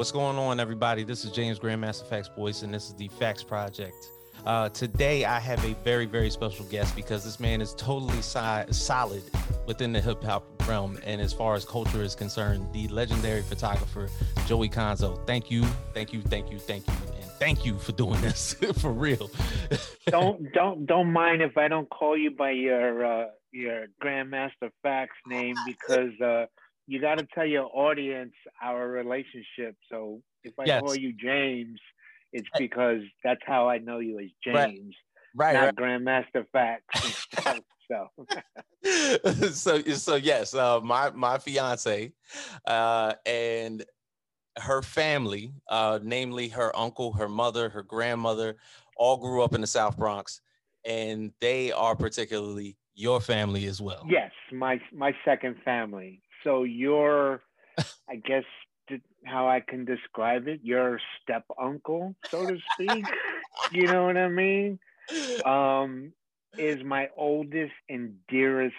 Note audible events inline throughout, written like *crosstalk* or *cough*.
What's going on, everybody? This is James Grandmaster FAQs Boyce, and this is the FAQs Project. Uh, today, I have a very, very special guest because this man is totally si- solid within the hip hop realm. And as far as culture is concerned, the legendary photographer, Joey Conzo. Thank you, thank you, thank you, thank you, and thank you for doing this *laughs* for real. don't *laughs* don't don't mind if I don't call you by your uh, your Grandmaster FAQs name because uh, you got to tell your audience our relationship. So if I yes. call you James, it's because that's how I know you as James, right? right not right. Grandmaster FAQs. *laughs* so. *laughs* so so yes, uh, my my fiance uh, and her family, uh, namely her uncle, her mother, her grandmother, all grew up in the South Bronx, and they are particularly your family as well. Yes, my my second family. So your, I guess, how I can describe it, your step uncle, so to speak. *laughs* you know what I mean? Um, is my oldest and dearest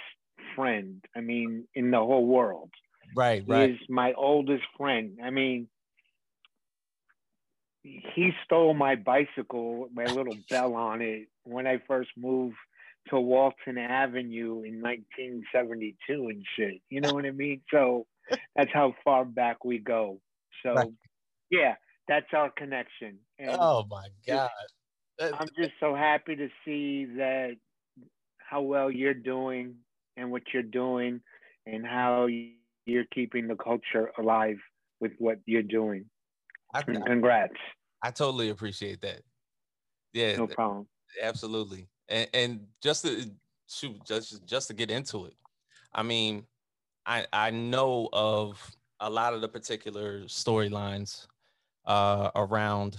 friend. I mean, in the whole world. Right, right. Is my oldest friend. I mean, he stole my bicycle, my little bell on it, when I first moved to Walton Avenue in 1972 and shit. You know what I mean? So that's how far back we go. So, right. yeah, that's our connection. And oh my God. I'm just so happy to see that how well you're doing and what you're doing and how you're keeping the culture alive with what you're doing. I, congrats. I totally appreciate that. Yeah, no problem. Absolutely, and, and just to shoot, just just to get into it, I mean, I I know of a lot of the particular storylines uh, around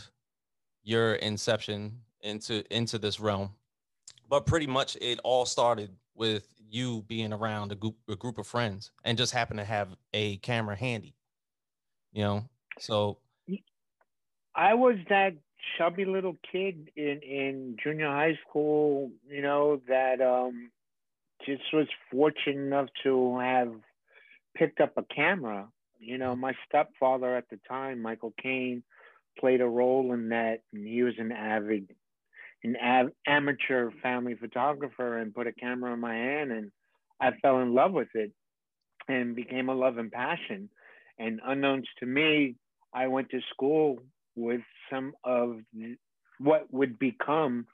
your inception into into this realm, but pretty much it all started with you being around a group a group of friends and just happen to have a camera handy, you know. So I was that chubby little kid in in junior high school, you know, that um just was fortunate enough to have picked up a camera. You know, my stepfather at the time, Michael Kane, played a role in that, and he was an avid, an av- amateur family photographer, and put a camera in my hand, and I fell in love with it, and became a love and passion. And unknowns to me, I went to school with some of what would become,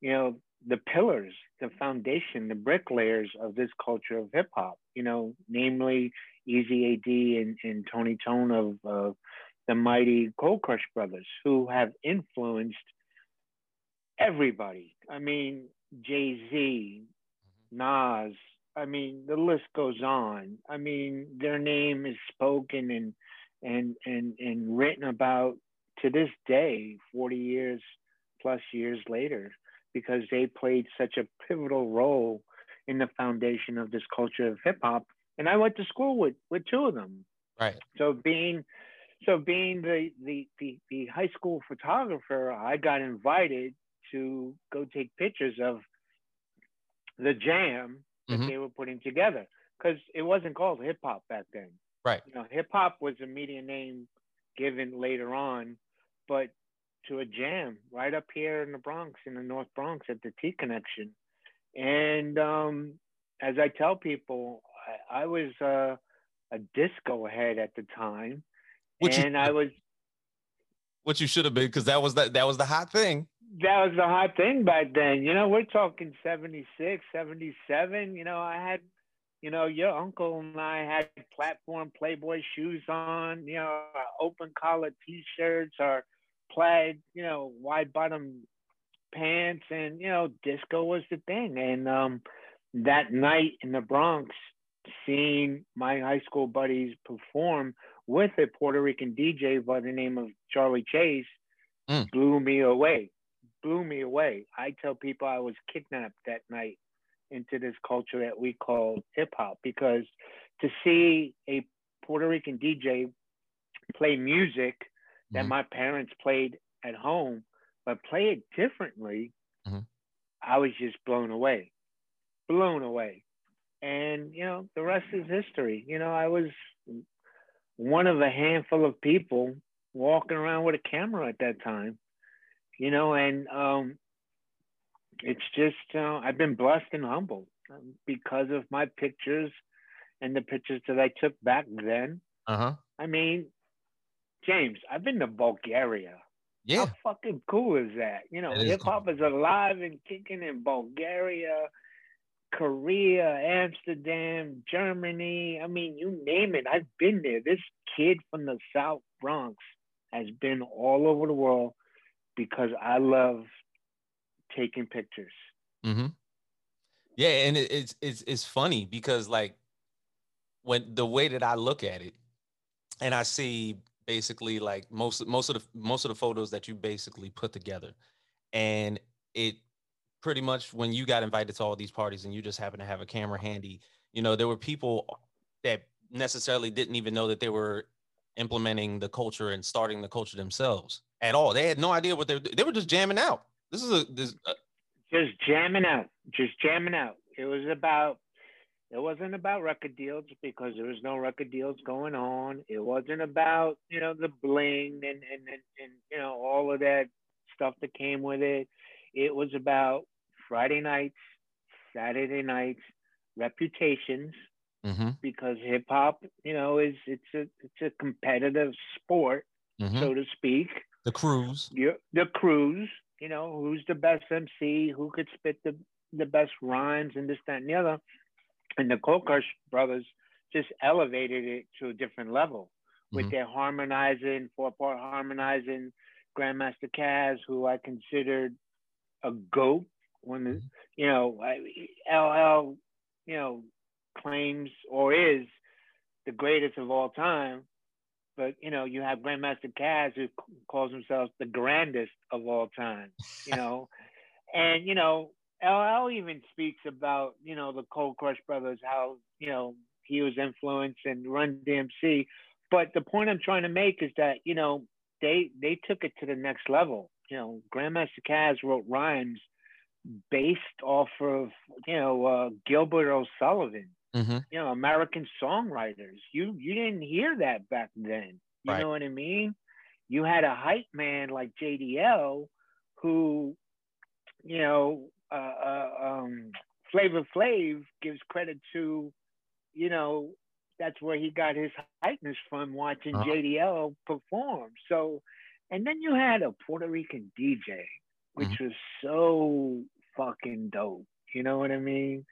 you know, the pillars, the foundation, the bricklayers of this culture of hip hop, you know, namely Easy AD and, and Tony Tone of uh, the mighty Cold Crush brothers, who have influenced everybody. I mean, Jay Z, Nas, I mean, the list goes on. I mean, their name is spoken and and and and written about to this day, 40 years plus years later, because they played such a pivotal role in the foundation of this culture of hip hop. And I went to school with with two of them. Right. So being so being the the the, the high school photographer, I got invited to go take pictures of the jam that mm-hmm. they were putting together because it wasn't called hip hop back then. Right. You know, hip hop was a media name given later on but to a jam right up here in the Bronx, in the North Bronx at the T Connection. And um, as I tell people, I, I was uh, a disco head at the time, what and you, I was. What you should have been, because that was that that was the hot thing. That was the hot thing back then. You know, we're talking 76, 77. You know, I had you know, your uncle and I had platform Playboy shoes on, you know, open collar t-shirts or plaid, you know, wide bottom pants, and you know, disco was the thing. And um, that night in the Bronx, seeing my high school buddies perform with a Puerto Rican DJ by the name of Charlie Chase mm. blew me away. Blew me away. I tell people I was kidnapped that night into this culture that we call hip hop because to see a Puerto Rican DJ play music that mm-hmm. my parents played at home, but play it differently, mm-hmm. I was just blown away, blown away. And, you know, the rest is history. You know, I was one of a handful of people walking around with a camera at that time, you know, and um, it's just uh, I've been blessed and humbled um, because of my pictures and the pictures that I took back then. Uh huh. I mean, James, I've been to Bulgaria. Yeah. How fucking cool is that? You know, hip hop is alive and kicking in Bulgaria, Korea, Amsterdam, Germany. I mean, you name it. I've been there. This kid from the South Bronx has been all over the world because I love taking pictures. Mm-hmm. Yeah, and it, it's it's it's funny because like when the way that I look at it, and I see basically like most most of the most of the photos that you basically put together, and it pretty much when you got invited to all these parties and you just happen to have a camera handy, you know, there were people that necessarily didn't even know that they were implementing the culture and starting the culture themselves at all. They had no idea what they were. They were just jamming out. This is a this. Uh, just jamming out, just jamming out. It was about, it wasn't about record deals because there was no record deals going on. It wasn't about, you know, the bling and, and, and, and you know, all of that stuff that came with it. It was about Friday nights, Saturday nights, reputations, mhm, because hip hop, you know, is it's a it's a competitive sport, mhm. so to speak The cruise. your the crews, you know, who's the best MC, who could spit the, the best rhymes and this, that, and the other. And the Cold Crush brothers just elevated it to a different level with Mhm. their harmonizing, four part harmonizing Grandmaster Caz, who I considered a GOAT when, the, you know, I- LL, you know, claims or is the greatest of all time. But you know you have Grandmaster Caz who calls himself the grandest of all time, you *laughs* know, and you know LL even speaks about you know the Cold Crush Brothers how you know he was influenced and Run DMC, but the point I'm trying to make is that you know they they took it to the next level. You know, Grandmaster Caz wrote rhymes based off of you know uh, Gilbert O'Sullivan hmm you know American songwriters. You you didn't hear that back then. You Right. know what I mean? You had a hype man like JDL who, you know, uh, uh, um, Flavor Flav gives credit to, you know, that's where he got his heightness from watching Uh-huh. JDL perform. So, and then you had a Puerto Rican DJ, which Mm-hmm. was so fucking dope. You know what I mean?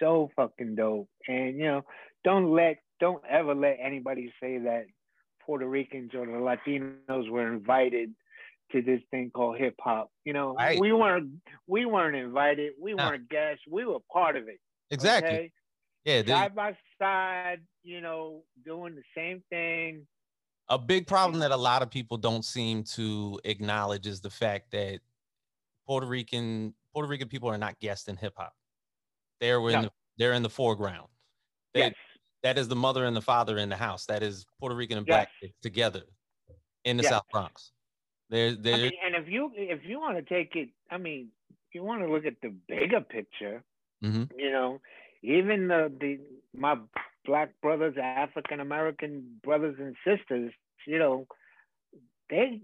So fucking dope. And you know, don't let, don't ever let anybody say that Puerto Ricans or the Latinos were invited to this thing called hip hop. You know, Right. we weren't, we weren't invited. We weren't guests. We were part of it. Exactly. Okay? Yeah. they- Side by side, you know, doing the same thing. a big problem mm. that a lot of people don't seem to acknowledge is the fact that Puerto Rican Puerto Rican people are not guests in hip hop. They're in No. the, they're in the foreground. They, Yes. That is the mother and the father in the house. That is Puerto Rican and Yes. black together in the Yes. South Bronx. There, I mean, and if you if you want to take it, I mean, if you want to look at the bigger picture, Mhm. you know, even the the my black brothers, African American brothers and sisters, you know, they,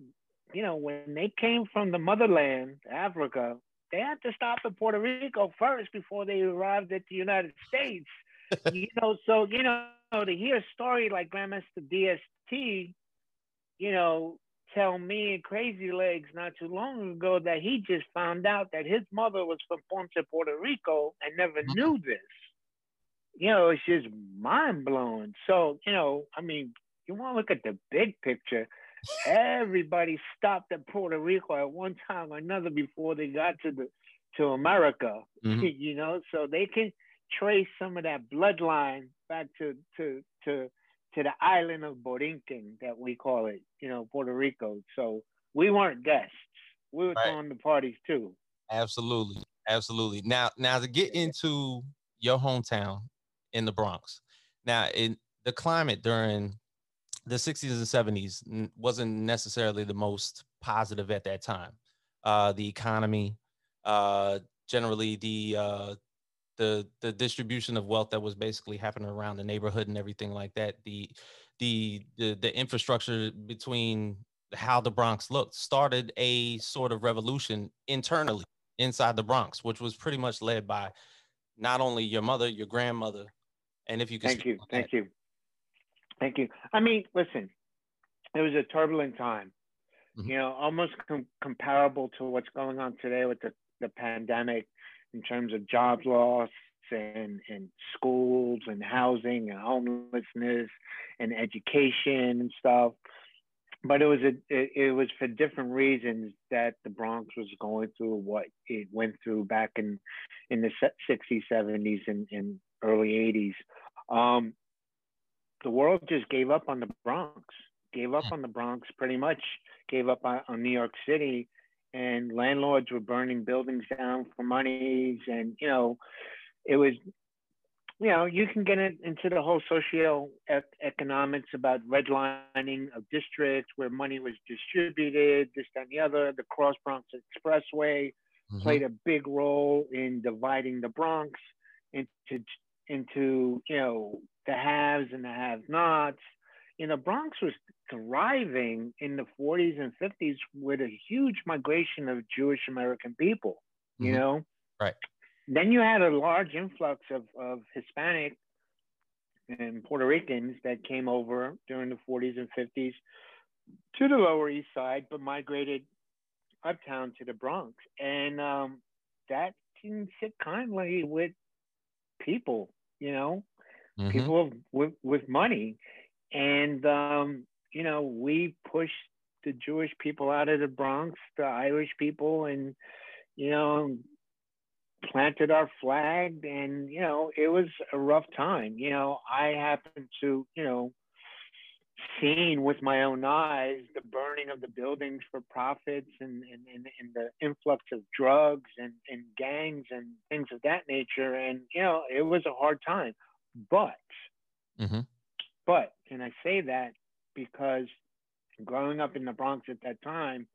you know, when they came from the motherland, Africa, they had to stop in Puerto Rico first before they arrived at the United States. *laughs* you know, so you know, to hear a story like Grandmaster DST, you know, tell me and Crazy Legs not too long ago that he just found out that his mother was from Ponce, Puerto Rico, and never Mhm. knew this. You know, it's just mind blowing. So, you know, I mean, you want to look at the big picture. Everybody stopped at Puerto Rico at one time or another before they got to the to America. Mhm. *laughs* you know, so they can trace some of that bloodline back to to to to the island of Borinquen that we call it, you know, Puerto Rico. So we weren't guests. We were Right. throwing the parties too. Absolutely. Absolutely. Now, now to get into your hometown in the Bronx. Now, in the climate during the 60s and 70s wasn't necessarily the most positive at that time. Uh, the economy, uh, generally the uh, the the distribution of wealth that was basically happening around the neighborhood and everything like that. The the the, the infrastructure between how the Bronx looked started a sort of revolution internally inside the Bronx, which was pretty much led by not only your mother, your grandmother, and if you can. Thank you, thank that. you, thank you. I mean, listen, it was a turbulent time. Mm-hmm. You know, almost com- comparable to what's going on today with the, the pandemic in terms of jobs loss and, and schools and housing and homelessness and education and stuff. But it was a it, it was for different reasons that the Bronx was going through what it went through back in in the 60s, 70s, and, and early 80s. Um, the world just gave up on the Bronx, gave up on the Bronx pretty much, gave up on, on New York City, and landlords were burning buildings down for monies. And, you know, it was, you know, you can get into the whole socio economics about redlining of districts where money was distributed, this, that, and the other. The Cross Bronx Expressway mm-hmm. played a big role in dividing the Bronx into into you know the haves and the have-nots. You know, Bronx was thriving in the 40s and 50s with a huge migration of Jewish American people. You mm-hmm. know, right. Then you had a large influx of, of Hispanic and Puerto Ricans that came over during the 40s and 50s to the Lower East Side, but migrated uptown to the Bronx, and um, that didn't sit kindly with people, you know, mm-hmm. people with with money, and um, you know we pushed the Jewish people out of the Bronx, the Irish people, and you know planted our flag and you know it was a rough time you know i happened to you know seen with my own eyes the burning of the buildings for profits and, and, and, and the influx of drugs and, and gangs and things of that nature. And, you know, it was a hard time. But, mm-hmm. But, and I say that because growing up in the Bronx at that time,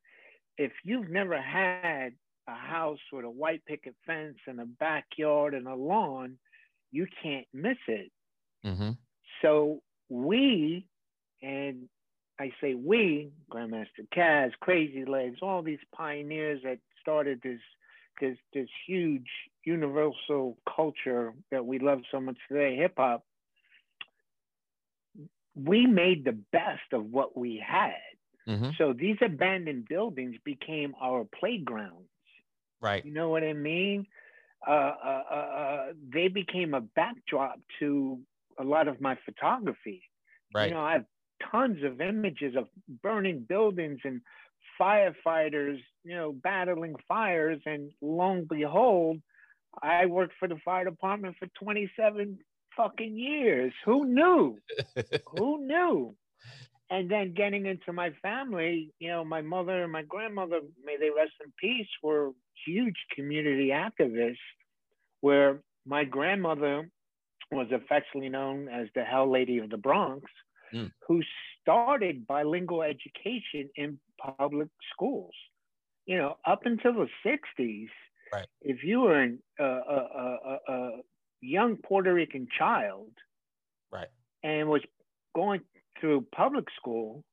if you've never had a house with a white picket fence and a backyard and a lawn, you can't miss it. Mm-hmm. So we and I say we, Grandmaster Caz, Crazy Legs, all these pioneers that started this this this huge universal culture that we love so much today, hip hop. We made the best of what we had. Mm-hmm. So these abandoned buildings became our playgrounds. Right. You know what I mean? Uh, uh, uh, uh they became a backdrop to a lot of my photography. Right. You know, I have tons of images of burning buildings and firefighters, you know, battling fires. And lo and behold, I worked for the fire department for 27 fucking years. Who knew? *laughs* Who knew? And then getting into my family, you know, my mother and my grandmother, may they rest in peace, were huge community activists. Where my grandmother was affectionately known as the Hell Lady of the Bronx mm. who started bilingual education in public schools. You know, up until the 60s, right. if you were an, uh, a, a, a young Puerto Rican child right. and was going through public school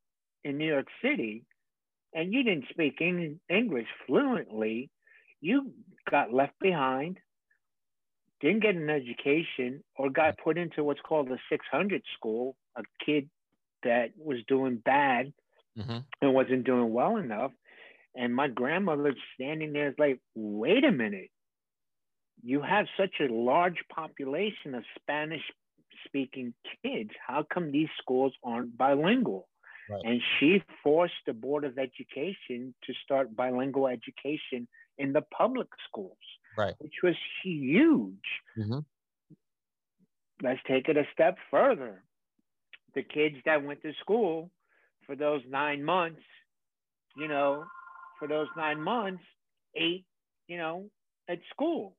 in New York City, and you didn't speak English fluently, you got left behind, didn't get an education, or got put into what's called the 600 school, a kid that was doing bad mm-hmm. and wasn't doing well enough. And my grandmother standing there is like, wait a minute. You have such a large population of Spanish speaking kids. How come these schools aren't bilingual? Right. And she forced the Board of Education to start bilingual education in the public schools, right. which was huge. Mm-hmm. Let's take it a step further the kids that went to school for those nine months, you know, for those nine months, ate, you know, at school.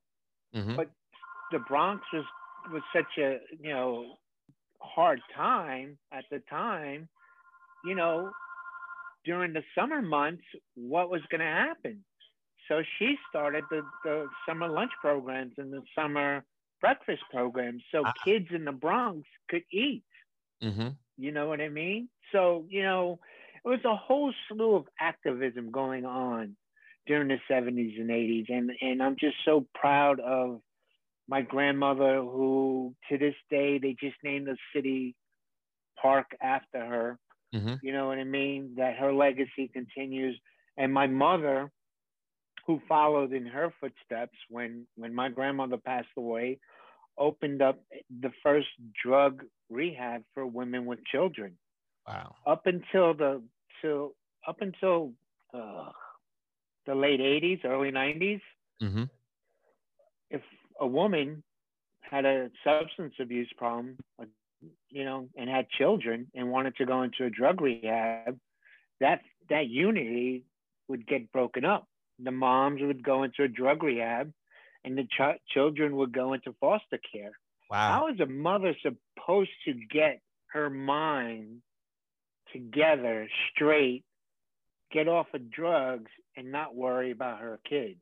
Mm-hmm. But the Bronx was was such a you know hard time at the time. You know, during the summer months, what was going to happen? So she started the, the summer lunch programs and the summer breakfast programs so Ah. kids in the Bronx could eat. Mm-hmm. You know what I mean? So, you know, it was a whole slew of activism going on during the 70s and 80s. And, and I'm just so proud of my grandmother, who to this day, they just named the city park after her. Mm-hmm. You know what I mean? That her legacy continues. And my mother, who followed in her footsteps when, when my grandmother passed away, opened up the first drug rehab for women with children Wow. up until the till up until uh, the late 80s early 90s Mm-hmm. if a woman had a substance abuse problem you know and had children and wanted to go into a drug rehab that that unity would get broken up the moms would go into a drug rehab and the ch- children would go into foster care Wow. how is a mother supposed to get her mind together straight, get off of drugs, and not worry about her kids?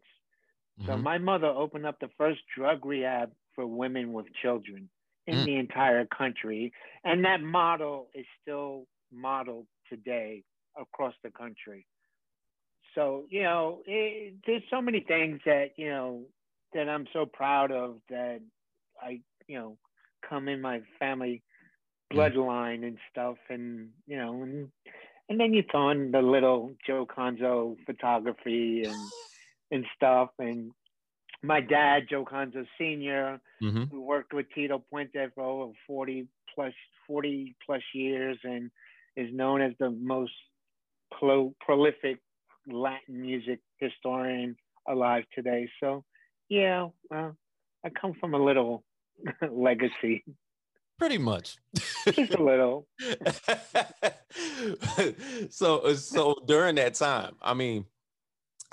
So Mhm. my mother opened up the first drug rehab for women with children in Mm. the entire country, and that model is still modeled today across the country. So you know, it, there's so many things that you know that I'm so proud of that I you know come in my family bloodline and stuff, and you know, and and then you throw in the little Joe Conzo photography and *laughs* and stuff, and my dad, Joe Conzo Senior, Mm-hmm. who worked with Tito Puente for over 40 plus 40 plus years and is known as the most pro- prolific Latin music historian alive today. So, yeah, well, I come from a little *laughs* legacy, Pretty much. just a little. *laughs* so so during that time, I mean,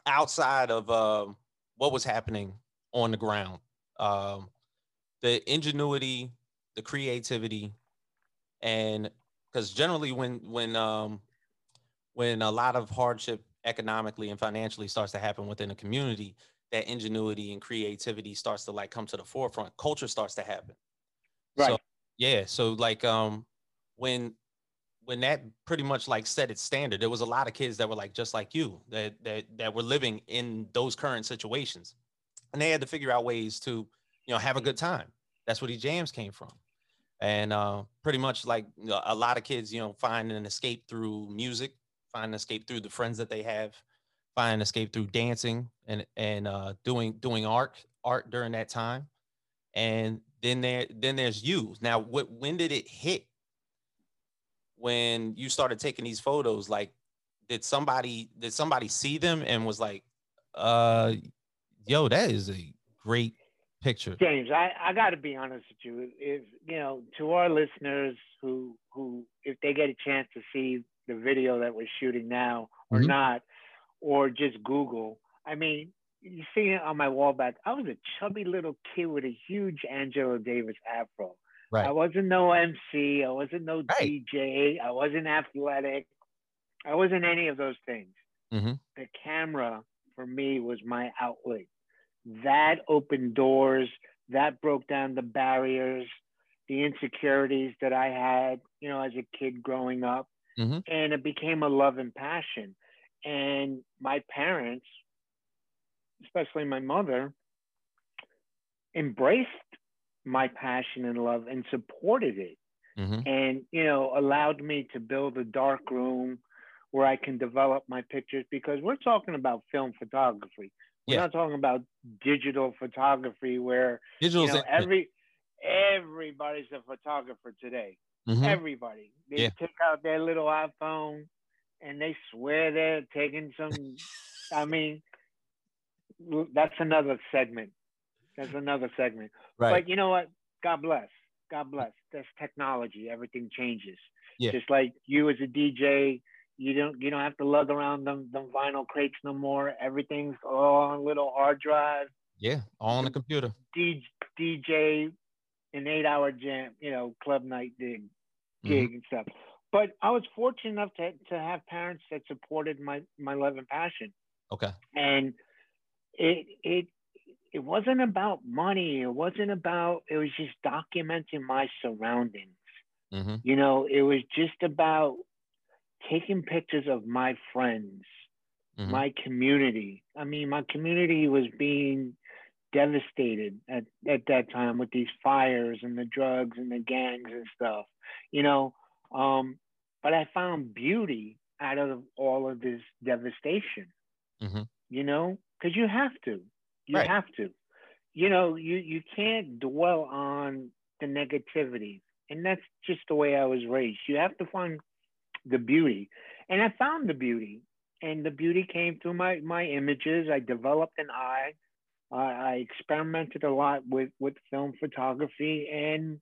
outside of um, what was happening on the ground, um, the ingenuity, the creativity, and because generally when when um, when a lot of hardship economically and financially starts to happen within a community, that ingenuity and creativity starts to like come to the forefront. Culture starts to happen. So Right. Yeah, so like um when when that pretty much like set its standard, there was a lot of kids that were like just like you that that that were living in those current situations, and they had to figure out ways to you know have a good time. That's where these jams came from, and uh, pretty much like a lot of kids, you know, find an escape through music, find an escape through the friends that they have, find an escape through dancing and and uh, doing doing art art during that time, and then there then there's you. Now, what when did it hit? When you started taking these photos, like did somebody did somebody see them and was like, uh, yo, that is a great picture. James, I, I got to be honest with you. If you know, to our listeners who who if they get a chance to see the video that we're shooting now or Mhm. not, or just Google, I mean, you see it on my wall back. I was a chubby little kid with a huge Angela Davis afro. Right. I wasn't no MC. I wasn't no Right. DJ. I wasn't athletic. I wasn't any of those things. Mhm. The camera for me was my outlet. That opened doors. That broke down the barriers, the insecurities that I had, you know, as a kid growing up. Mhm. And it became a love and passion. And my parents, especially my mother, embraced my passion and love and supported it Mhm. and you know allowed me to build a dark room where I can develop my pictures because we're talking about film photography. We're Yeah. not talking about digital photography where Digital's you know every everybody's a photographer today. Mhm. Everybody. They Yeah. take out their little iPhone and they swear they're taking some I mean that's another segment. That's another segment. right. But you know what? God bless. God bless. That's technology. Everything changes. Yeah. Just like you as a DJ, you don't you don't have to lug around them them vinyl crates no more. Everything's all on a little hard drive. yeah, all on the computer. D, DJ an eight hour jam, you know, club night dig mm-hmm. gig and stuff. But I was fortunate enough to to have parents that supported my my love and passion Okay. and it it it wasn't about money. It wasn't about. It was just documenting my surroundings. Mm-hmm. You know, it was just about taking pictures of my friends, Mhm. my community. I mean, my community was being devastated at, at that time with these fires and the drugs and the gangs and stuff, you know. Um, but I found beauty out of all of this devastation, Mhm. you know, because you have to. You Right. have to. You know, you, you can't dwell on the negativity. And that's just the way I was raised. You have to find the beauty. And I found the beauty. And the beauty came through my, my images. I developed an eye. Uh, I experimented a lot with, with film photography. And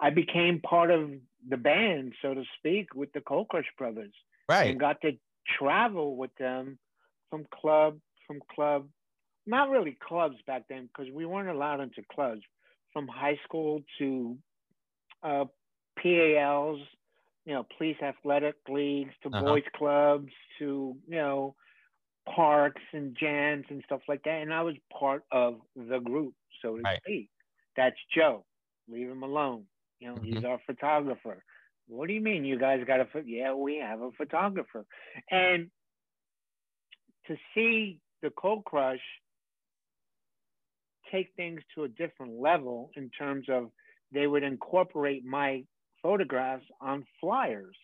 I became part of the band, so to speak, with the Cold Crush Brothers Right. and got to travel with them from club from club not really clubs back then because we weren't allowed into clubs from high school to uh, pals you know police athletic leagues to Uh-huh. boys clubs to you know parks and jams and stuff like that and i was part of the group so to Right. speak that's joe leave him alone you know he's Mhm. our photographer what do you mean you guys got a pho- yeah we have a photographer and to see the cold crush take things to a different level in terms of they would incorporate my photographs on flyers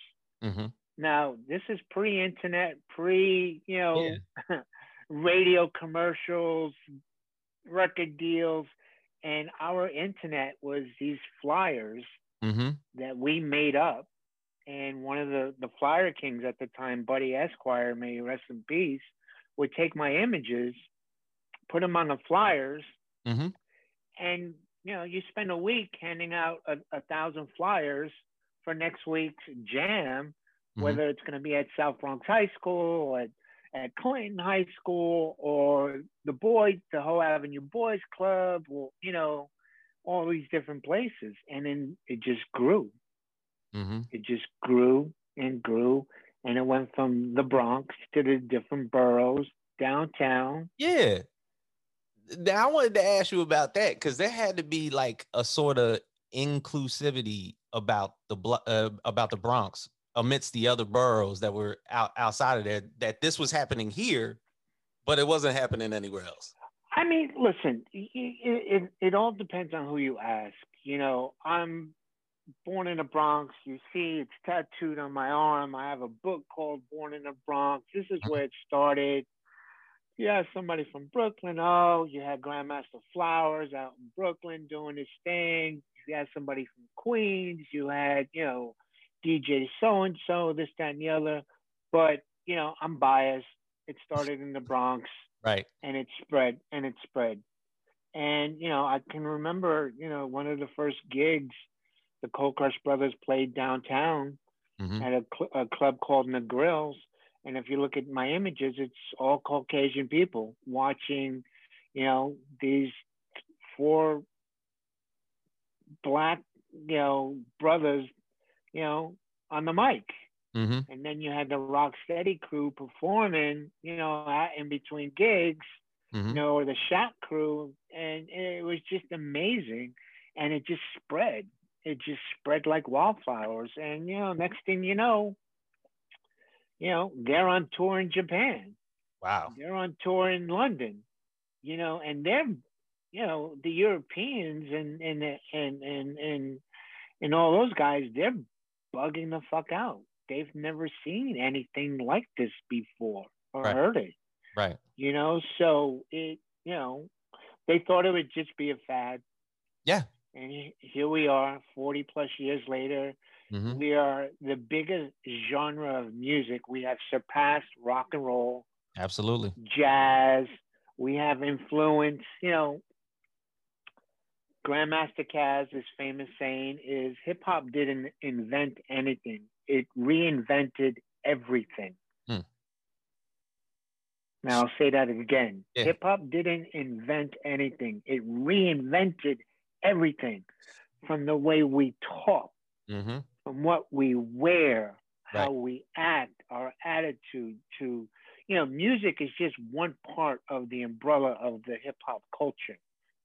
Mm-hmm. now this is pre-internet pre you know Yeah. *laughs* radio commercials record deals and our internet was these flyers Mm-hmm. that we made up. And one of the, the flyer kings at the time, Buddy Esquire, may rest in peace, would take my images, put them on the flyers, Mm-hmm. and you know, you spend a week handing out a, a thousand flyers for next week's jam, Mhm. whether it's going to be at South Bronx High School or at, at Clinton High School or the boys, the Hoe Avenue Boys Club, or you know, all these different places, and then it just grew. Mm-hmm. It just grew and grew, and it went from the Bronx to the different boroughs downtown. Yeah. Now I wanted to ask you about that because there had to be like a sort of inclusivity about the uh, about the Bronx amidst the other boroughs that were out outside of there. That this was happening here, but it wasn't happening anywhere else. I mean, listen, it, it, it all depends on who you ask. You know, I'm born in the Bronx. You see, it's tattooed on my arm. I have a book called Born in the Bronx. This is where it started. You have somebody from Brooklyn. Oh, you had Grandmaster Flowers out in Brooklyn doing his thing. You had somebody from Queens. You had, you know, DJ so and so, this, that, and the other. But, you know, I'm biased. It started in the Bronx Right. and it spread and it spread. And you know, I can remember, you know, one of the first gigs the Cold Crush Brothers played downtown Mm-hmm. at a, cl- a club called the Grills. And if you look at my images, it's all Caucasian people watching, you know, these four black, you know, brothers, you know, on the mic Mm-hmm. and then you had the Rocksteady crew performing, you know, in between gigs, Mm-hmm. you know, or the Shot crew, and it was just amazing, and it just spread. It just spread like wildflowers, and you know, next thing you know, you know, they're on tour in Japan, Wow. they're on tour in London, you know, and they're, you know, the Europeans and and and and and and all those guys, they're bugging the fuck out. They've never seen anything like this before or Right. heard it, Right. you know. So it, you know, they thought it would just be a fad. Yeah. And here we are, forty plus years later. Mm-hmm. We are the biggest genre of music. We have surpassed rock and roll Absolutely. jazz. We have influence. You know, Grandmaster Caz, his famous saying is hip hop didn't invent anything, it reinvented everything. Hmm. Now I'll say that again. Yeah. Hip hop didn't invent anything, it reinvented everything from the way we talk, Mm-hmm. from what we wear, how we act, our attitude to, you know, music is just one part of the umbrella of the hip hop culture.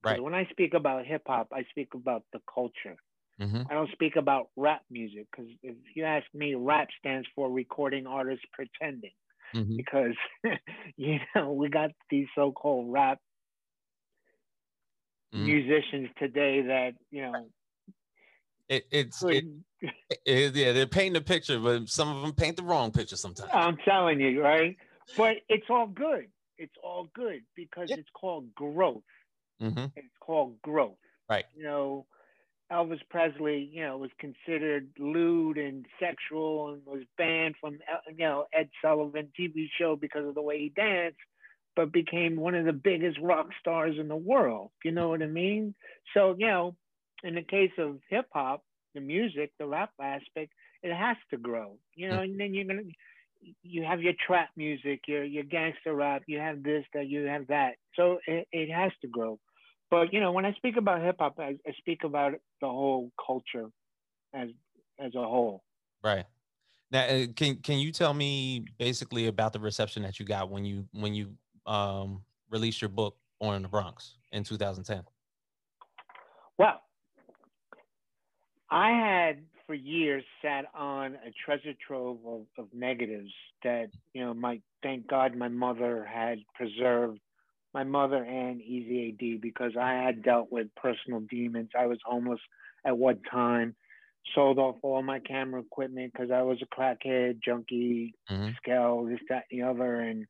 Right. When I speak about hip hop, I speak about the culture. Mm-hmm. I don't speak about rap music because if you ask me, rap stands for recording artists pretending. Mm-hmm. Because *laughs* you know we got these so-called rap Mhm. musicians today that you know It, it's it, it- yeah, they're painting a picture, but some of them paint the wrong picture sometimes. I'm telling you, right? But it's all good. It's all good because Yeah. it's called growth. Mm-hmm. It's called growth. Right. You know, Elvis Presley, you know, was considered lewd and sexual and was banned from, you know, Ed Sullivan TV show because of the way he danced, but became one of the biggest rock stars in the world. You know what I mean? So, you know, in the case of hip hop, the music, the rap aspect, it has to grow. You know, and then you're gonna you have your trap music, your your gangster rap, you have this, that you have that. So it, it has to grow. But you know, when I speak about hip hop, I, I speak about the whole culture as as a whole. Right. Now, uh, can can you tell me basically about the reception that you got when you when you um released your book on the Bronx in 2010? Well, I had for years sat on a treasure trove of, of negatives that, you know, my thank God my mother had preserved my mother and Easy AD because I had dealt with personal demons. I was homeless at one time, sold off all my camera equipment because I was a crackhead, junkie, Mhm. scale, this, that, and the other. And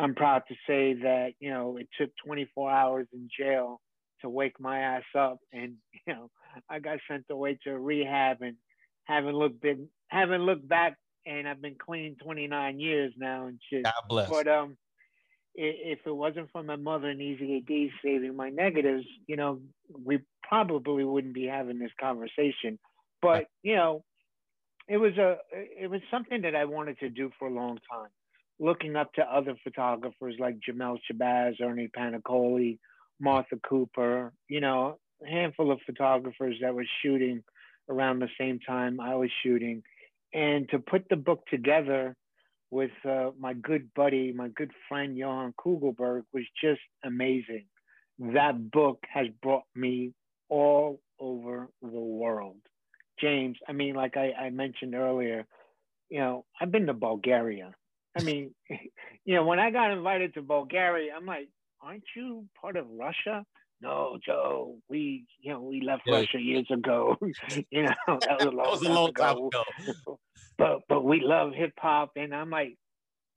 I'm proud to say that, you know, it took 24 hours in jail to wake my ass up. And, *laughs* you know, I got sent away to rehab and haven't looked been haven't looked back and I've been clean 29 years now and shit. God bless. But um if it wasn't for my mother and Easy AD saving my negatives, you know, we probably wouldn't be having this conversation. But, you know, it was a it was something that I wanted to do for a long time. Looking up to other photographers like Jamel Shabazz, Ernie Paniccioli, Martha Cooper, you know, a handful of photographers that were shooting around the same time I was shooting. And to put the book together with uh, my good buddy, my good friend Johan Kugelberg was just amazing. That book has brought me all over the world. James, I mean, like I, I mentioned earlier, you know, I've been to Bulgaria. I mean, *laughs* you know, when I got invited to Bulgaria, I'm like, aren't you part of Russia? No, Joe, we, you know, we left Yeah. Russia years ago. *laughs* you know, that was a *laughs* long, was a time long ago time ago. but but we love hip hop, and I'm like,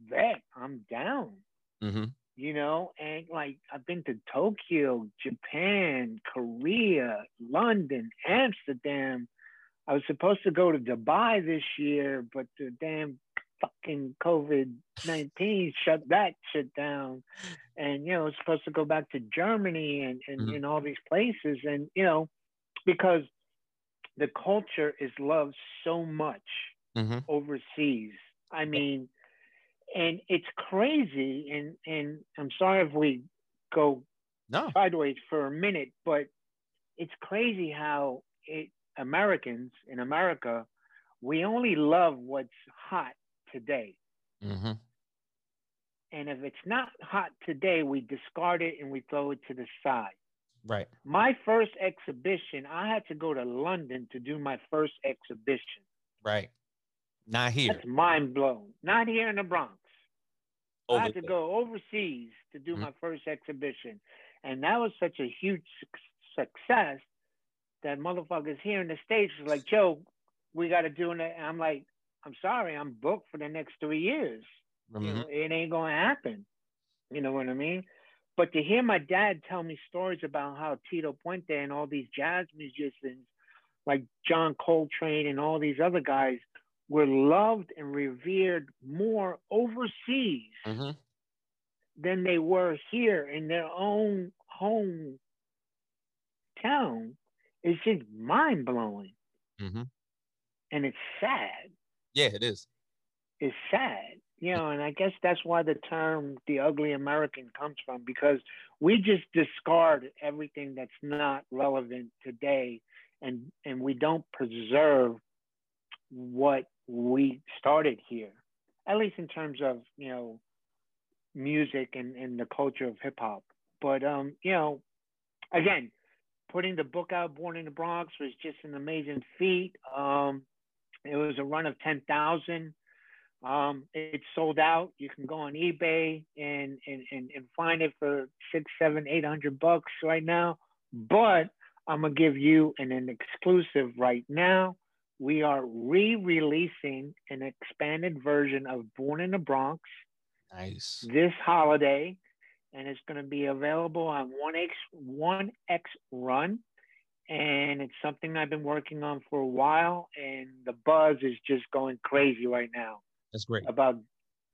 that I'm down, hmm you know. And like I've been to Tokyo, Japan, Korea, London, Amsterdam. I was supposed to go to Dubai this year, but the damn fucking COVID nineteen shut that shit down. And you know, I was supposed to go back to Germany and and, Mhm. and all these places, and you know, because the culture is loved so much hmm overseas. I mean, and it's crazy. And and I'm sorry if we go No. sideways for a minute, but it's crazy how it, Americans in America, we only love what's hot today. hmm And if it's not hot today, we discard it and we throw it to the side. Right. My first exhibition, I had to go to London to do my first exhibition. Right. Not here. That's mind blown. Not here in the Bronx. I Over had to there. go overseas to do Mhm. my first exhibition. And that was such a huge suc- success that motherfuckers here in the States was like, Joe, we got to do it. And I'm like, I'm sorry, I'm booked for the next three years. You Mhm. know, it ain't going to happen. You know what I mean? But to hear my dad tell me stories about how Tito Puente and all these jazz musicians like John Coltrane and all these other guys were loved and revered more overseas Mhm. than they were here in their own home town is just mind blowing. Mhm. And it's sad. Yeah, it is. It's sad. You know, and I guess that's why the term the ugly American comes from because we just discard everything that's not relevant today and and we don't preserve what we started here. At least in terms of, you know, music and, and the culture of hip hop. But um, you know, again, putting the book out, Born in the Bronx, was just an amazing feat. Um, it was a run of ten thousand. Um, it's sold out. You can go on eBay and, and, and, and find it for six, seven, eight hundred bucks right now. But I'm gonna give you an, an exclusive right now. We are re-releasing an expanded version of Born in the Bronx. Nice. This holiday, and it's going to be available on One X One X Run, and it's something I've been working on for a while, and the buzz is just going crazy right now. That's great. About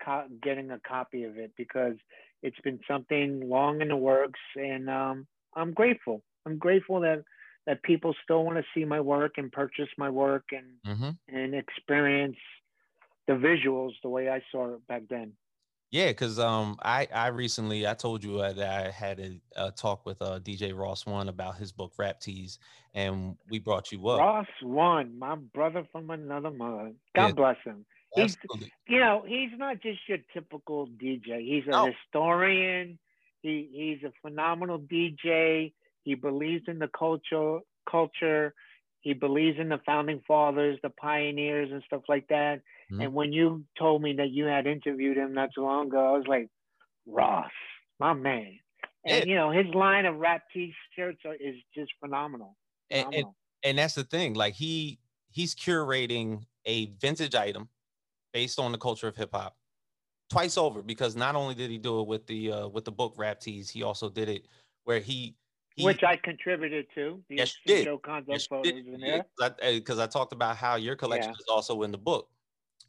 co- getting a copy of it because it's been something long in the works, and um, I'm grateful. I'm grateful that that people still want to see my work and purchase my work and Mm-hmm. and experience the visuals the way I saw it back then. Yeah, because um, I I recently I told you uh, that I had a, a talk with uh, DJ Ross One about his book Rap Tees, and we brought you up. Ross One, my brother from another mother. God Yeah. bless him. He's, you know, he's not just your typical DJ. He's a No. historian. He he's a phenomenal DJ. He believes in the culture culture. He believes in the founding fathers, the pioneers, and stuff like that. Mhm. And when you told me that you had interviewed him not too long ago, I was like, Ross, my man. And you know, his line of rap t-shirts are, is just phenomenal. And, and and that's the thing. Like he he's curating a vintage item based on the culture of hip hop twice over because not only did he do it with the uh with the book Rap Tees, he also did it where he he which I contributed to. The Yes, you did. Joe Conzo Yes, photos did. in there. because I, talked about how your collection Yeah. is also in the book,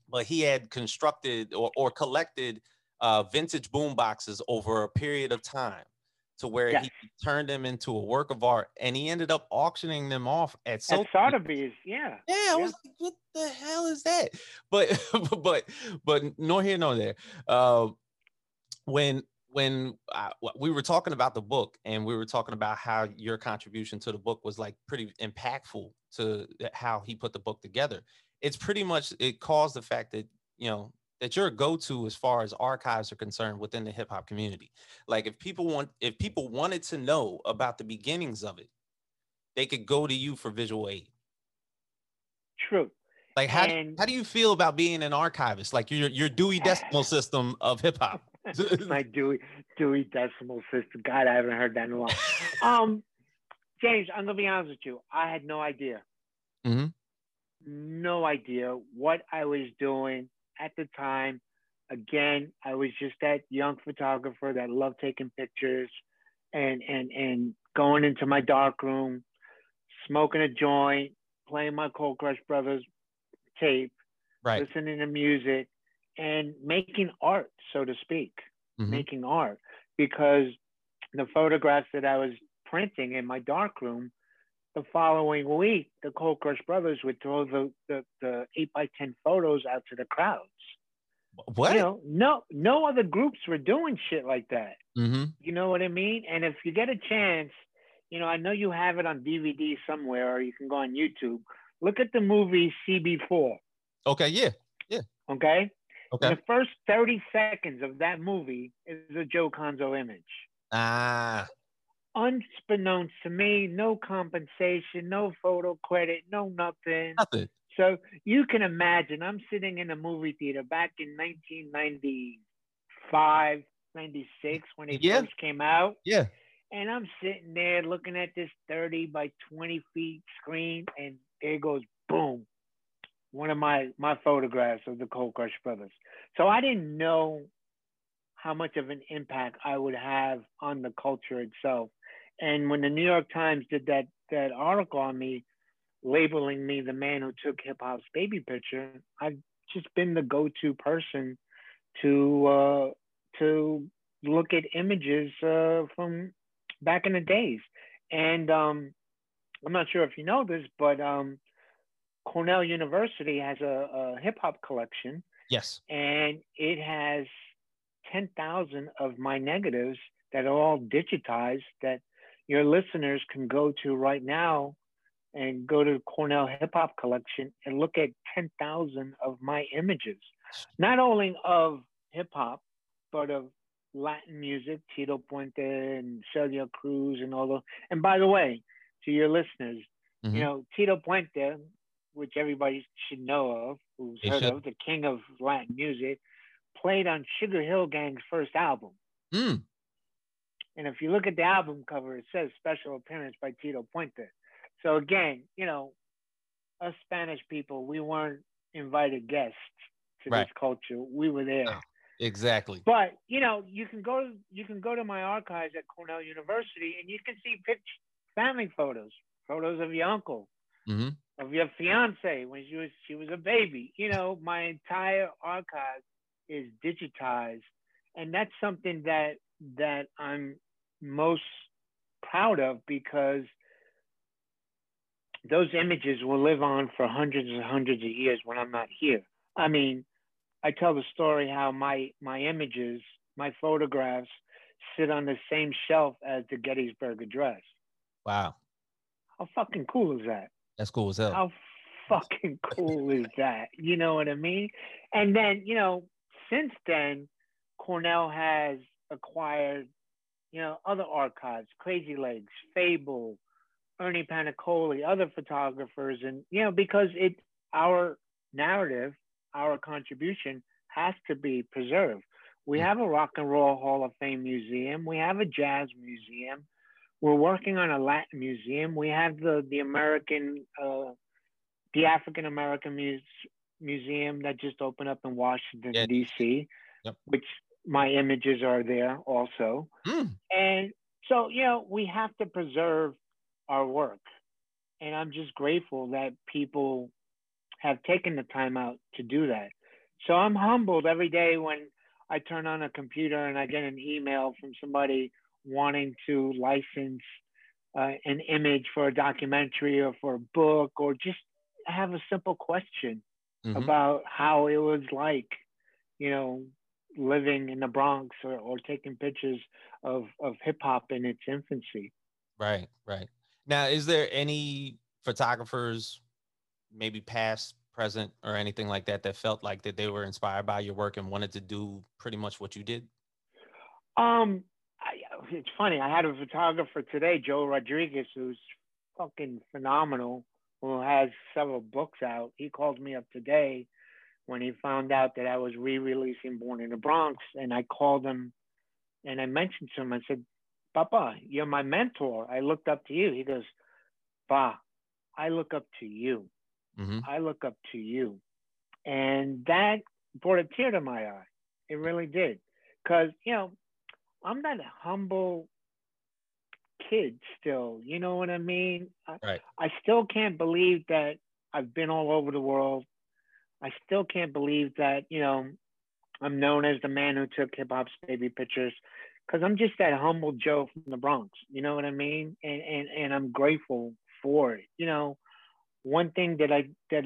but he had constructed or, or collected uh, vintage boom boxes over a period of time to where Yes. he turned them into a work of art, and he ended up auctioning them off at At Sotheby's. Sotheby's, yeah. Yeah, I Yeah. was like, what the hell is that? But *laughs* but but nor here nor there. Uh, when when I, w- we were talking about the book and we were talking about how your contribution to the book was like pretty impactful to how he put the book together. It's pretty much it caused the fact that you know that you're a go-to as far as archives are concerned within the hip hop community. Like if people want if people wanted to know about the beginnings of it, they could go to you for visual aid. True. Like how do- And- how do you feel about being an archivist? Like your your Dewey Decimal *laughs* System of hip hop. *laughs* My Dewey Dewey Decimal System. God, I haven't heard that in a while. *laughs* um, James, I'm gonna be honest with you. I had no idea. Mm-hmm. No idea what I was doing at the time. Again, I was just that young photographer that loved taking pictures and and and going into my dark room, smoking a joint, playing my Cold Crush Brothers tape, Right. listening to music, and making art, so to speak, Mhm. making art. Because the photographs that I was printing in my dark room, the following week, the Cold Crush Brothers would throw the, the, the 8 by 10 photos out to the crowds. What? You know, no, no other groups were doing shit like that. mm-hmm. You know what I mean? And if you get a chance, you know, I know you have it on DVD somewhere, or you can go on YouTube. Look at the movie CB4. Okay. Yeah, yeah. Okay. Okay. The first 30 seconds of that movie is a Joe Conzo image. Ah. Unbeknownst to me, no compensation, no photo credit, no nothing. Nothing. So you can imagine, I'm sitting in a movie theater back in 1995, 96, when it Yeah. first came out. Yeah. And I'm sitting there looking at this 30 by 20 feet screen, and there goes boom, one of my my photographs of the Cold Crush Brothers. So I didn't know how much of an impact I would have on the culture itself. And when the New York Times did that that article on me, labeling me the man who took hip hop's baby picture, I've just been the go-to person to uh, to look at images uh, from back in the days. And um, I'm not sure if you know this, but um, Cornell University has a, a hip hop collection, Yes. and it has 10,000 of my negatives that are all digitized that your listeners can go to right now and go to Cornell Hip Hop Collection and look at 10,000 of my images, not only of hip hop, but of Latin music, Tito Puente and Celia Cruz and all those. And by the way, to your listeners, mm-hmm. you know, Tito Puente, which everybody should know of, who's heard should. of, the king of Latin music, played on Sugar Hill Gang's first album. Mm. And if you look at the album cover, it says special appearance by Tito Puente. So again, you know, us Spanish people, we weren't invited guests to right. this culture. We were there. Oh, exactly. But you know, you can go to you can go to my archives at Cornell University and you can see pictures, family photos, photos of your uncle, mm-hmm. of your fiance when she was she was a baby. You know, my entire archive is digitized, and that's something that that I'm most proud of because those images will live on for hundreds and hundreds of years when I'm not here. I mean, I tell the story how my my images, my photographs, sit on the same shelf as the Gettysburg Address. Wow. How fucking cool is that? That's cool as hell. How fucking cool is that? You know what I mean? And then, you know, since then, Cornell has acquired, you know, other archives, Crazy Legs, Fabel, Ernie Paniccioli, other photographers, and you know, because it our narrative, our contribution has to be preserved. We have a rock and roll Hall of Fame museum. We have a jazz museum. We're working on a Latin museum. We have the the American, uh, the African American Muse, Museum that just opened up in Washington yeah. D.C., yep. which my images are there also. Mm. And so, you know, we have to preserve our work. And I'm just grateful that people have taken the time out to do that. So I'm humbled every day when I turn on a computer and I get an email from somebody wanting to license uh, an image for a documentary or for a book or just have a simple question mm-hmm. about how it was like, you know, living in the Bronx or, or taking pictures of, of hip hop in its infancy. Right, right. Now, is there any photographers, maybe past, present, or anything like that, that felt like that they were inspired by your work and wanted to do pretty much what you did? Um, it's funny. I had a photographer today, Joe Rodriguez, who's fucking phenomenal, who has several books out. He called me up today when he found out that I was re-releasing Born in the Bronx, and I called him and I mentioned to him. I said, Papa, you're my mentor. I looked up to you. He goes, Pa, I look up to you. Mm-hmm. I look up to you. And that brought a tear to my eye. It really did. Because, you know, I'm that humble kid still. You know what I mean? Right. I, I still can't believe that I've been all over the world. I still can't believe that, you know, I'm known as the man who took hip hop's baby pictures because I'm just that humble Joe from the Bronx. You know what I mean? And and and I'm grateful for it. You know, one thing that I that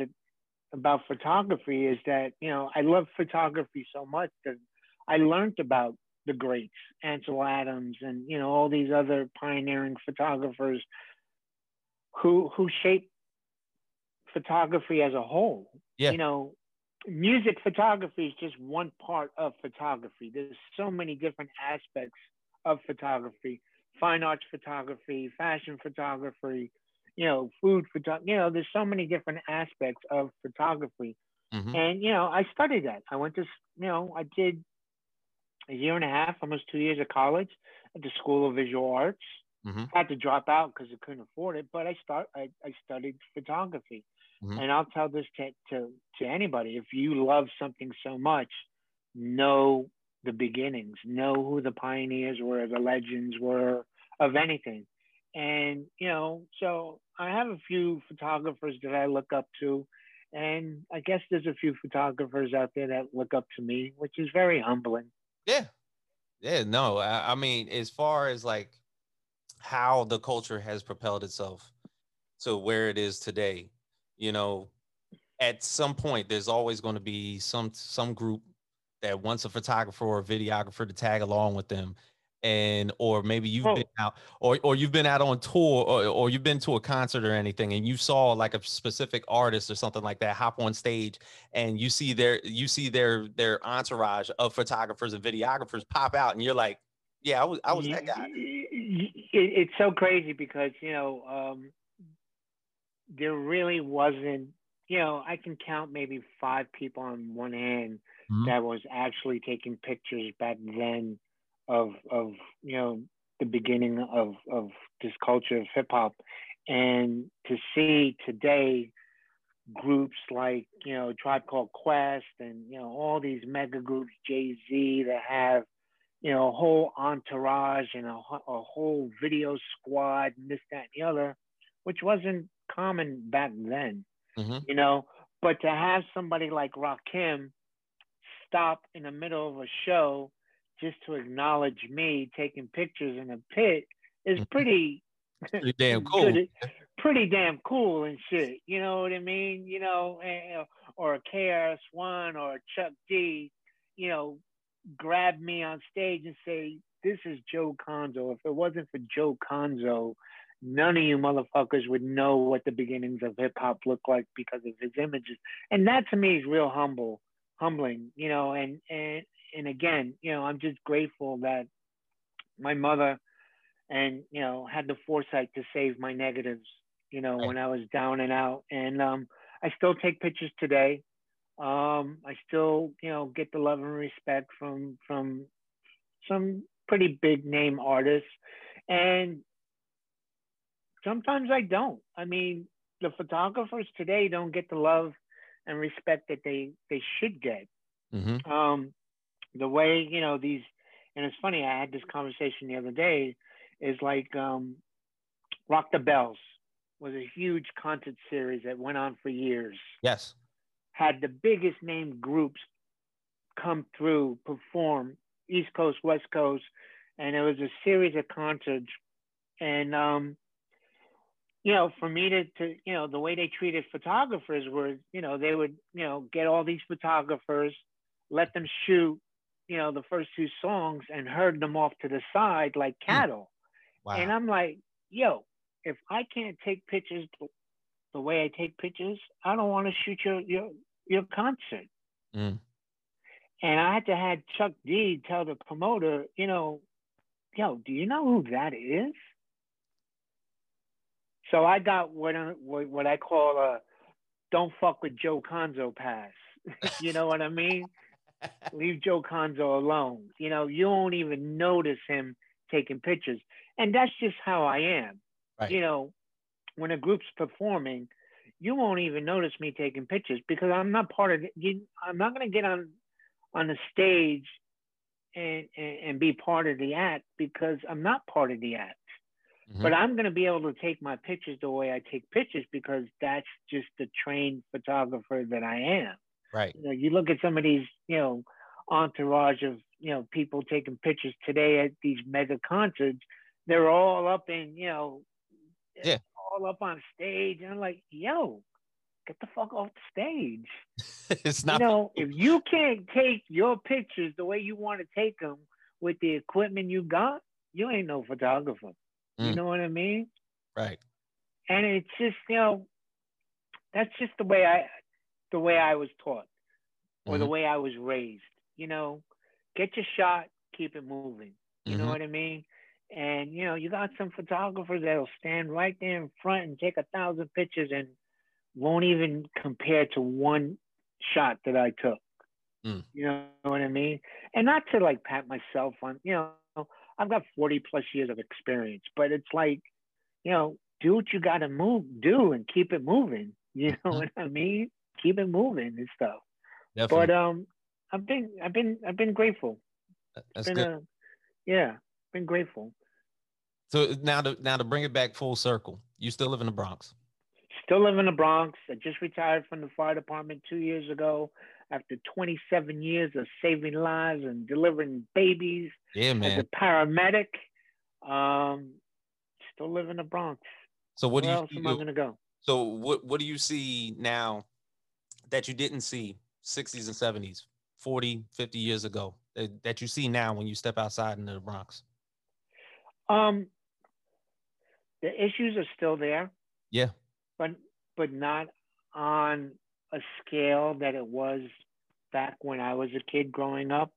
about photography is that you know I love photography so much that I learned about the greats, Ansel Adams, and you know all these other pioneering photographers who who shaped photography as a whole. Yeah. You know, music photography is just one part of photography. There's so many different aspects of photography, fine arts photography, fashion photography, you know, food photography. You know, there's so many different aspects of photography. Mm-hmm. And, you know, I studied that. I went to, you know, I did a year and a half, almost two years of college at the School of Visual Arts. Mm-hmm. Had to drop out because I couldn't afford it, but I start I, I studied photography. Mm-hmm. And I'll tell this to, to, to anybody if you love something so much, know the beginnings, know who the pioneers were, the legends were of anything. And, you know, so I have a few photographers that I look up to. And I guess there's a few photographers out there that look up to me, which is very humbling. Yeah. Yeah. No, I, I mean, as far as like how the culture has propelled itself to where it is today, you know, at some point there's always going to be some some group that wants a photographer or a videographer to tag along with them and or maybe you've oh. been out or or you've been out on tour or, or you've been to a concert or anything and you saw like a specific artist or something like that hop on stage and you see their you see their their entourage of photographers and videographers pop out and you're like yeah i was i was that guy it's so crazy because you know um there really wasn't you know i can count maybe five people on one hand mm-hmm. that was actually taking pictures back then of of you know the beginning of of this culture of hip hop, and to see today groups like you know Tribe Called Quest and you know all these mega groups, Jay Z, that have you know a whole entourage and a, a whole video squad and this that and the other, which wasn't common back then, mm-hmm. you know. But to have somebody like Rakim stop in the middle of a show just to acknowledge me taking pictures in a pit is mm-hmm. pretty pretty damn *laughs* cool. Good, pretty damn cool and shit. You know what I mean? You know, and, or a KRS One or Chuck D, you know, grab me on stage and say, "This is Joe Conzo." If it wasn't for Joe Conzo, none of you motherfuckers would know what the beginnings of hip hop looked like because of his images. And that to me is real humble, humbling, you know, and and and again, you know, I'm just grateful that my mother and you know had the foresight to save my negatives, you know, right. when I was down and out. And um, I still take pictures today. Um, I still, you know, get the love and respect from from some pretty big name artists, and sometimes I don't. I mean, the photographers today don't get the love and respect that they they should get. Mm-hmm. Um, the way you know these and it's funny i had this conversation the other day is like um, rock the bells was a huge concert series that went on for years. Yes. Had the biggest name groups come through perform east coast west coast and it was a series of concerts. And um, you know, for me to, to, you know, the way they treated photographers was, you know, they would, you know, get all these photographers, let them shoot, you know, the first two songs and herd them off to the side like hmm. cattle. Wow. And I'm like, yo, if I can't take pictures the way I take pictures, I don't want to shoot your your your concert. Mm. And I had to have Chuck D tell the promoter, you know, yo, do you know who that is? So I got what what I call a don't fuck with Joe Conzo pass. *laughs* you know what I mean? Leave Joe Conzo alone. You know, you won't even notice him taking pictures. And that's just how I am. Right. You know, when a group's performing, you won't even notice me taking pictures because I'm not part of it. You, I'm not going to get on on the stage and, and, and be part of the act because I'm not part of the act. Mm-hmm. But I'm going to be able to take my pictures the way I take pictures because that's just the trained photographer that I am. Right. You know, you look at some of these, you know, entourage of, you know, people taking pictures today at these mega concerts. They're all up in, you know, yeah, all up on stage. And I'm like, yo, get the fuck off the stage. *laughs* it's not. You know, if you can't take your pictures the way you want to take them with the equipment you got, you ain't no photographer. Mm. You know what I mean? Right. And it's just, you know, that's just the way I the way I was taught or mm-hmm. the way I was raised. You know, get your shot, keep it moving. You mm-hmm. know what I mean? And you know, you got some photographers that'll stand right there in front and take a thousand pictures and won't even compare to one shot that I took. Mm. You know what I mean? And not to like pat myself on, you know, I've got 40 plus years of experience, but it's like, you know, do what you got to move, do and keep it moving. *laughs* You know mm-hmm. what I mean? Keep it moving and stuff. Definitely. But um, I've been I've been I've been grateful. That's been good. A, yeah, been grateful. So now to now to bring it back full circle, you still live in the Bronx. Still live in the Bronx. I just retired from the fire department two years ago after 27 years of saving lives and delivering babies. Yeah, man. As a paramedic, um, still live in the Bronx. So what Where do you? Else am I gonna go? So what what do you see now that you didn't see 60s and 70s, 40, 50 years ago that, you see now when you step outside into the Bronx? Um, the issues are still there. Yeah. But but not on a scale that it was back when I was a kid growing up.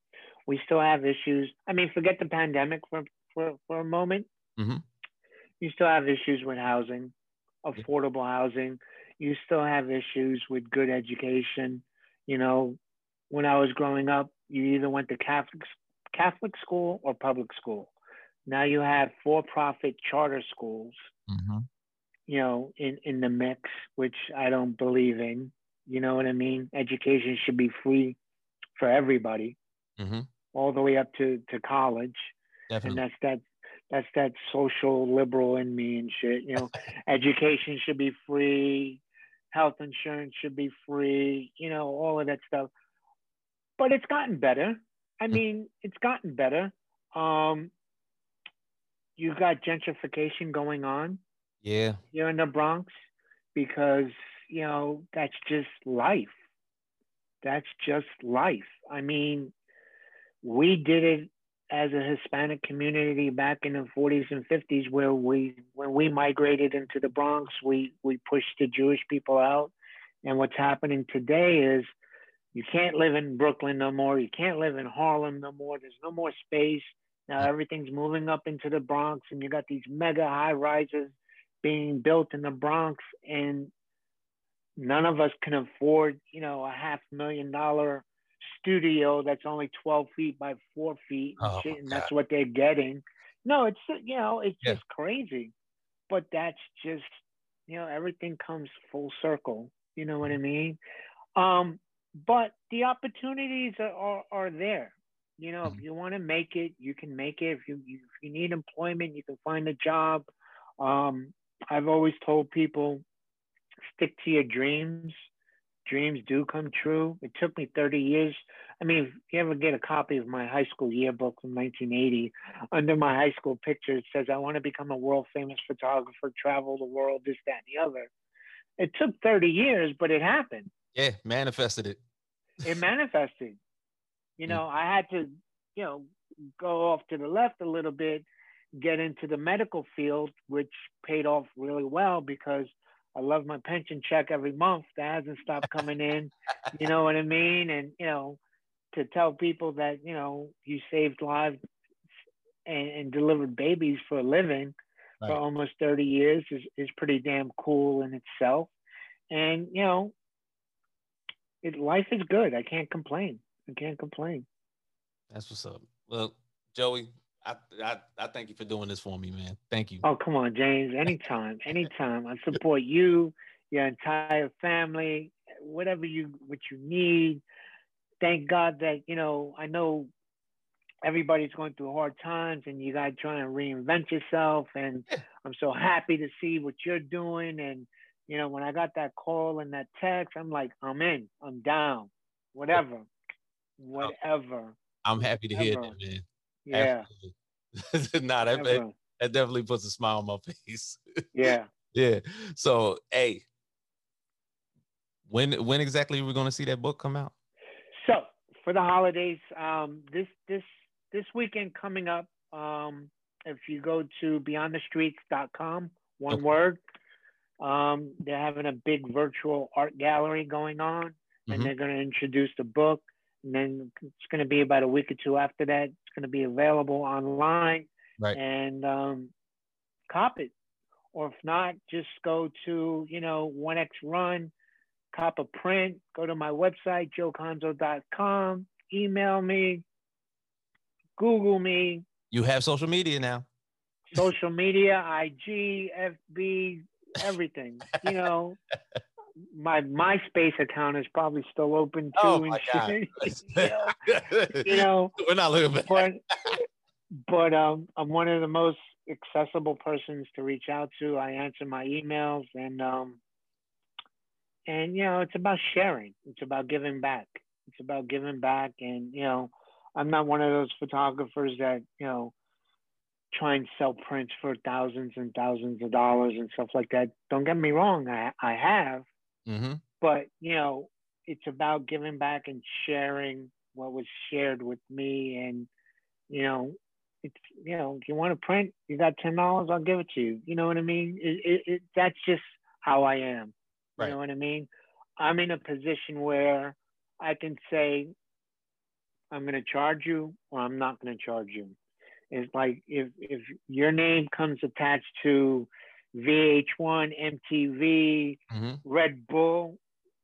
We still have issues. I mean, forget the pandemic for for, for a moment. Mm-hmm. You still have issues with housing, affordable housing. You still have issues with good education. You know, when I was growing up, you either went to Catholic Catholic school or public school. Now you have for-profit charter schools. Mm-hmm. You know, in in the mix, which I don't believe in. You know what I mean? Education should be free for everybody, Mm-hmm. all the way up to to college Definitely. and that's that that's that social liberal in me and shit you know *laughs* education should be free health insurance should be free you know all of that stuff. But it's gotten better. I Mm. mean it's gotten better. Um you got gentrification going on yeah. here in the bronx because you know that's just life. That's just life. I mean we did it as a Hispanic community back in the 40s and 50s, where we, when we migrated into the Bronx, we we pushed the Jewish people out. And what's happening today is you can't live in Brooklyn no more. You can't live in Harlem no more. There's no more space. Now everything's moving up into the Bronx, and you got these mega high rises being built in the Bronx, and none of us can afford, you know, a half million dollar studio that's only 12 feet by four feet and, Oh, shit, and that's what they're getting. No, it's you know, it's Yeah. just crazy. But that's just you know, everything comes full circle. You know what I mean? Um, but the opportunities are, are, are there. You know, Mhm. if you want to make it, you can make it. If you, you if you need employment, you can find a job. Um, I've always told people stick to your dreams. Dreams do come true. It took me 30 years. I mean, if you ever get a copy of my high school yearbook from 1980, under my high school picture, it says, I want to become a world famous photographer, travel the world, this, that, and the other. It took 30 years, but it happened. Yeah. Manifested it. It manifested. You mm. know, I had to, you know, go off to the left a little bit, get into the medical field, which paid off really well because I love my pension check every month. That hasn't stopped coming in. You know what I mean? And, you know, to tell people that, you know, you saved lives and, and delivered babies for a living for almost 30 years is, is pretty damn cool in itself. And, you know, it, life is good. I can't complain. I can't complain. That's what's up. Well, Joey, I, I I thank you for doing this for me, man. Thank you. Oh, come on, James. Anytime, *laughs* anytime. I support you, your entire family, whatever you what you need. Thank God that you know. I know everybody's going through hard times, and you got trying to try and reinvent yourself. And I'm so happy to see what you're doing. And you know, when I got that call and that text, I'm like, I'm in. I'm down. Whatever, whatever. I'm happy to hear Ever. that, man. Yeah, *laughs* nah, that, that, that definitely puts a smile on my face. *laughs* yeah. yeah. So, hey, when when exactly are we going to see that book come out? So for the holidays, um, this this this weekend coming up, um, if you go to beyondthestreets.com, one Okay. word, um, they're having a big virtual art gallery going on, and Mhm. they're going to introduce the book. And then it's going to be about a week or two after that. Going to be available online, Right. and um, cop it. Or if not, just go to you know One X Run cop a print, go to my website, joeconzo.com, email me, Google me, You have social media now. social media, IG, FB, everything. You know, *laughs* my MySpace account is probably still open too. Oh and my God. shit. *laughs* *laughs* you know, you *laughs* know, We're not looking back. but but um, I'm one of the most accessible persons to reach out to. I answer my emails and um, and you know it's about sharing. It's about giving back. It's about giving back, and you know I'm not one of those photographers that you know try and sell prints for thousands and thousands of dollars and stuff like that. Don't get me wrong, I I have, hmm but you know it's about giving back and sharing what was shared with me and you know it's you know, if you want to print, you got ten dollars, I'll give it to you. You know what I mean? It, it, it, that's just how I am. You know what I mean? I'm in a position where I can say, I'm going to charge you, or I'm not going to charge you. It's like if if your name comes attached to VH1, MTV, hmm Red Bull,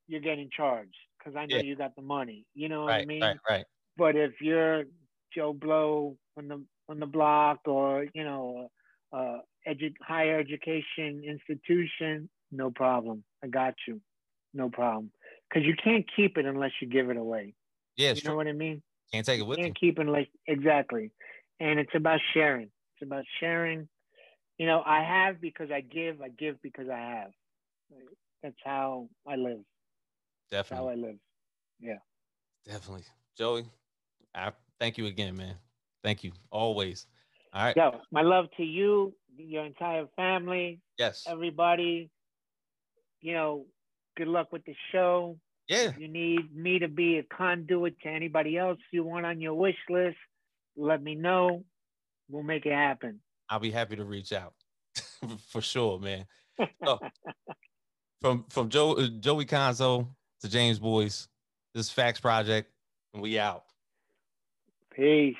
you're getting charged because I know Yeah. you got the money. You know what I mean? right, right. But if you're Joe Blow on the on the block, or you know, uh, edu- higher education institution, no problem. I got you, no problem. Because you can't keep it unless you give it away. Yeah, You know true. what I mean? Can't take it with you. can't keep it like exactly. And it's about sharing. It's about sharing. You know, I have because I give. I give because I have. That's how I live. That's how I live. Yeah. definitely. Joey, I thank you again, man. Thank you always. All right. Yo, my love to you, your entire family, Yes. everybody. You know, good luck with the show. Yeah. You need me to be a conduit to anybody else you want on your wish list, let me know. We'll make it happen. I'll be happy to reach out *laughs* for sure, man. Oh. *laughs* From from Joe uh, Joey Conzo to James Boyce, this FAQs Project, and we out. Peace.